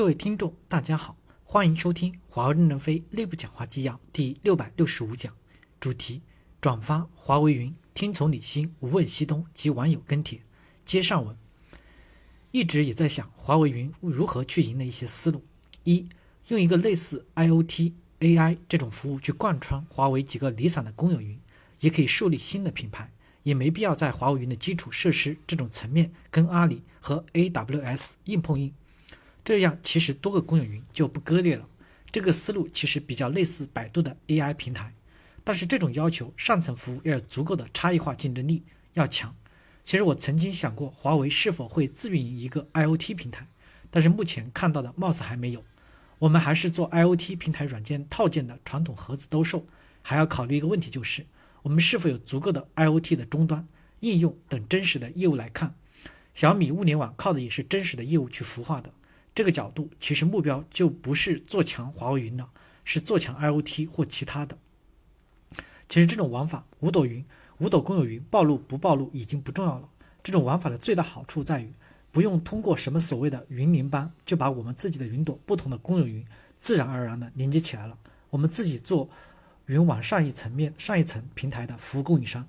各位听众，大家好，欢迎收听华为任正非内部讲话纪要第六百六十五讲，主题：转发华为云，听从李欣，无问西东及网友跟帖。接上文，一直也在想华为云如何去赢的一些思路：一，用一个类似 IOT、AI 这种服务去贯穿华为几个离散的公有云，也可以树立新的品牌，也没必要在华为云的基础设施这种层面跟阿里和 AWS 硬碰硬。这样其实多个公有云就不割裂了。这个思路其实比较类似百度的 AI 平台，但是这种要求上层服务要有足够的差异化竞争力，要强。其实我曾经想过华为是否会自运营一个 IOT 平台，但是目前看到的貌似还没有。我们还是做 IOT 平台软件套件的传统盒子兜售，还要考虑一个问题，就是我们是否有足够的 IOT 的终端应用等真实的业务来看。小米物联网靠的也是真实的业务去孵化的。这个角度其实目标就不是做强华为云了，是做强 IOT 或其他的。其实这种玩法，五朵云、五朵公有云暴露不暴露已经不重要了。这种玩法的最大好处在于，不用通过什么所谓的云联邦，就把我们自己的云朵不同的公有云自然而然的连接起来了。我们自己做云往上一层面、上一层平台的服务供应商。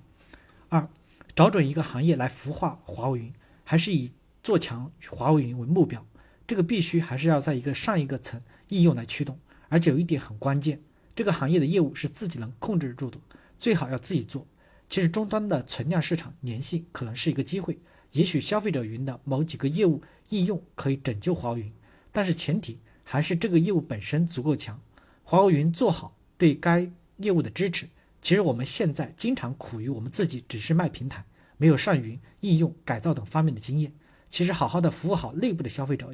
二，找准一个行业来孵化华为云，还是以做强华为云为目标。这个必须还是要在一个上一个层应用来驱动，而且有一点很关键，这个行业的业务是自己能控制住的，最好要自己做。其实终端的存量市场粘性可能是一个机会，也许消费者云的某几个业务应用可以拯救华为云，但是前提还是这个业务本身足够强，华为云做好对该业务的支持。其实我们现在经常苦于我们自己只是卖平台，没有上云应用改造等方面的经验。其实好好的服务好内部的消费者，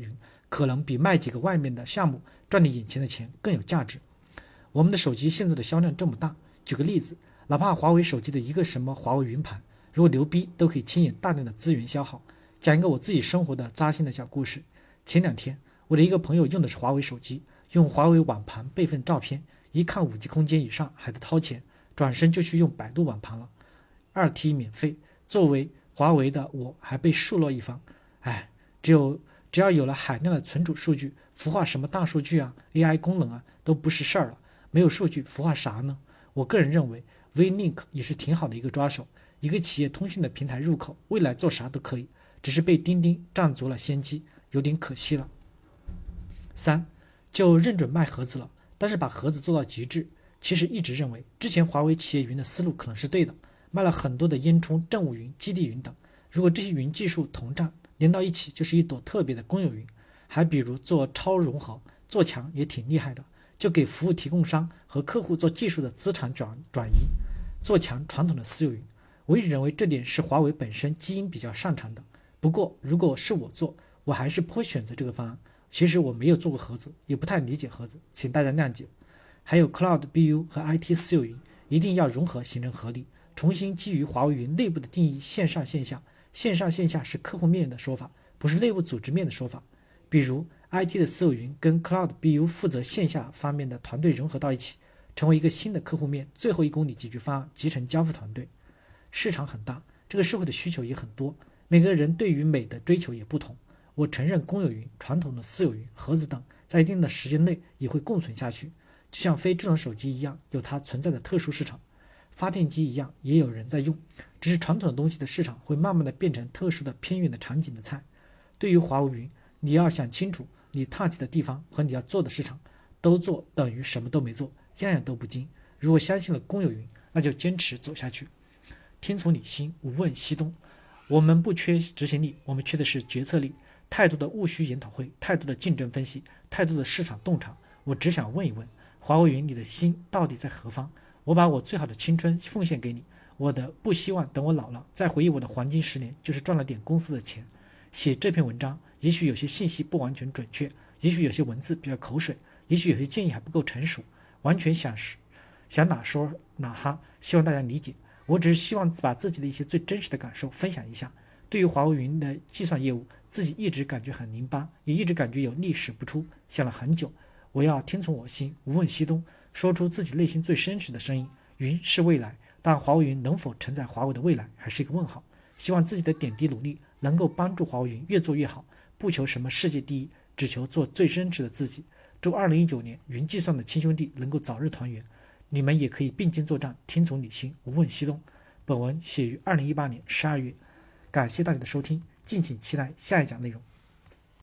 可能比卖几个外面的项目赚你眼前的钱更有价值。我们的手机现在的销量这么大，举个例子，哪怕华为手机的一个什么华为云盘，如果牛逼，都可以牵引大量的资源消耗。讲一个我自己生活的扎心的小故事。前两天，我的一个朋友用的是华为手机，用华为网盘备份照片，一看五 G 空间以上还得掏钱，转身就去用百度网盘了，二 T 免费。作为华为的我，还被数落一番。哎，只有只要有了海量的存储数据，孵化什么大数据啊、AI 功能啊，都不是事儿了。没有数据，孵化啥呢？我个人认为，VLink 也是挺好的一个抓手，一个企业通讯的平台入口，未来做啥都可以，只是被钉钉占足了先机，有点可惜了。三，就认准卖盒子了，但是把盒子做到极致。其实一直认为，之前华为企业云的思路可能是对的，卖了很多的烟囱、政务云、基地云等。如果这些云技术同站，连到一起就是一朵特别的公有云，还比如做超融合做强也挺厉害的，就给服务提供商和客户做技术的资产转转移，做强传统的私有云。我一直认为这点是华为本身基因比较擅长的。不过如果是我做，我还是不会选择这个方案。其实我没有做过盒子，也不太理解盒子，请大家谅解。还有 Cloud BU 和 IT 私有云一定要融合形成合力，重新基于华为云内部的定义线上线下。线上线下是客户面的说法，不是内部组织面的说法。比如，IT 的私有云跟 Cloud BU 负责线下方面的团队融合到一起，成为一个新的客户面最后一公里解决方案集成交付团队。市场很大，这个社会的需求也很多，每个人对于美的追求也不同。我承认公有云、传统的私有云、盒子等，在一定的时间内也会共存下去，就像非智能手机一样，有它存在的特殊市场。发电机一样，也有人在用，只是传统的东西的市场会慢慢的变成特殊的偏远的场景的菜。对于华为云，你要想清楚，你踏起的地方和你要做的市场都做，等于什么都没做，样样都不精。如果相信了公有云，那就坚持走下去，听从你心，无问西东。我们不缺执行力，我们缺的是决策力。太多的务虚研讨会，太多的竞争分析，太多的市场洞察。我只想问一问，华为云，你的心到底在何方？我把我最好的青春奉献给你，我的不希望等我老了再回忆我的黄金十年，就是赚了点公司的钱。写这篇文章，也许有些信息不完全准确，也许有些文字比较口水，也许有些建议还不够成熟，完全想是想哪说哪哈，希望大家理解。我只是希望把自己的一些最真实的感受分享一下。对于华为云的计算业务，自己一直感觉很拧巴，也一直感觉有历史不出，想了很久。我要听从我心，无问西东。说出自己内心最真实的声音。云是未来，但华为云能否承载华为的未来，还是一个问号。希望自己的点滴努力能够帮助华为云越做越好，不求什么世界第一，只求做最真实的自己。祝二零一九年云计算的亲兄弟能够早日团圆，你们也可以并肩作战，听从李欣，无问西东。本文写于二零一八年十二月，感谢大家的收听，敬请期待下一讲内容。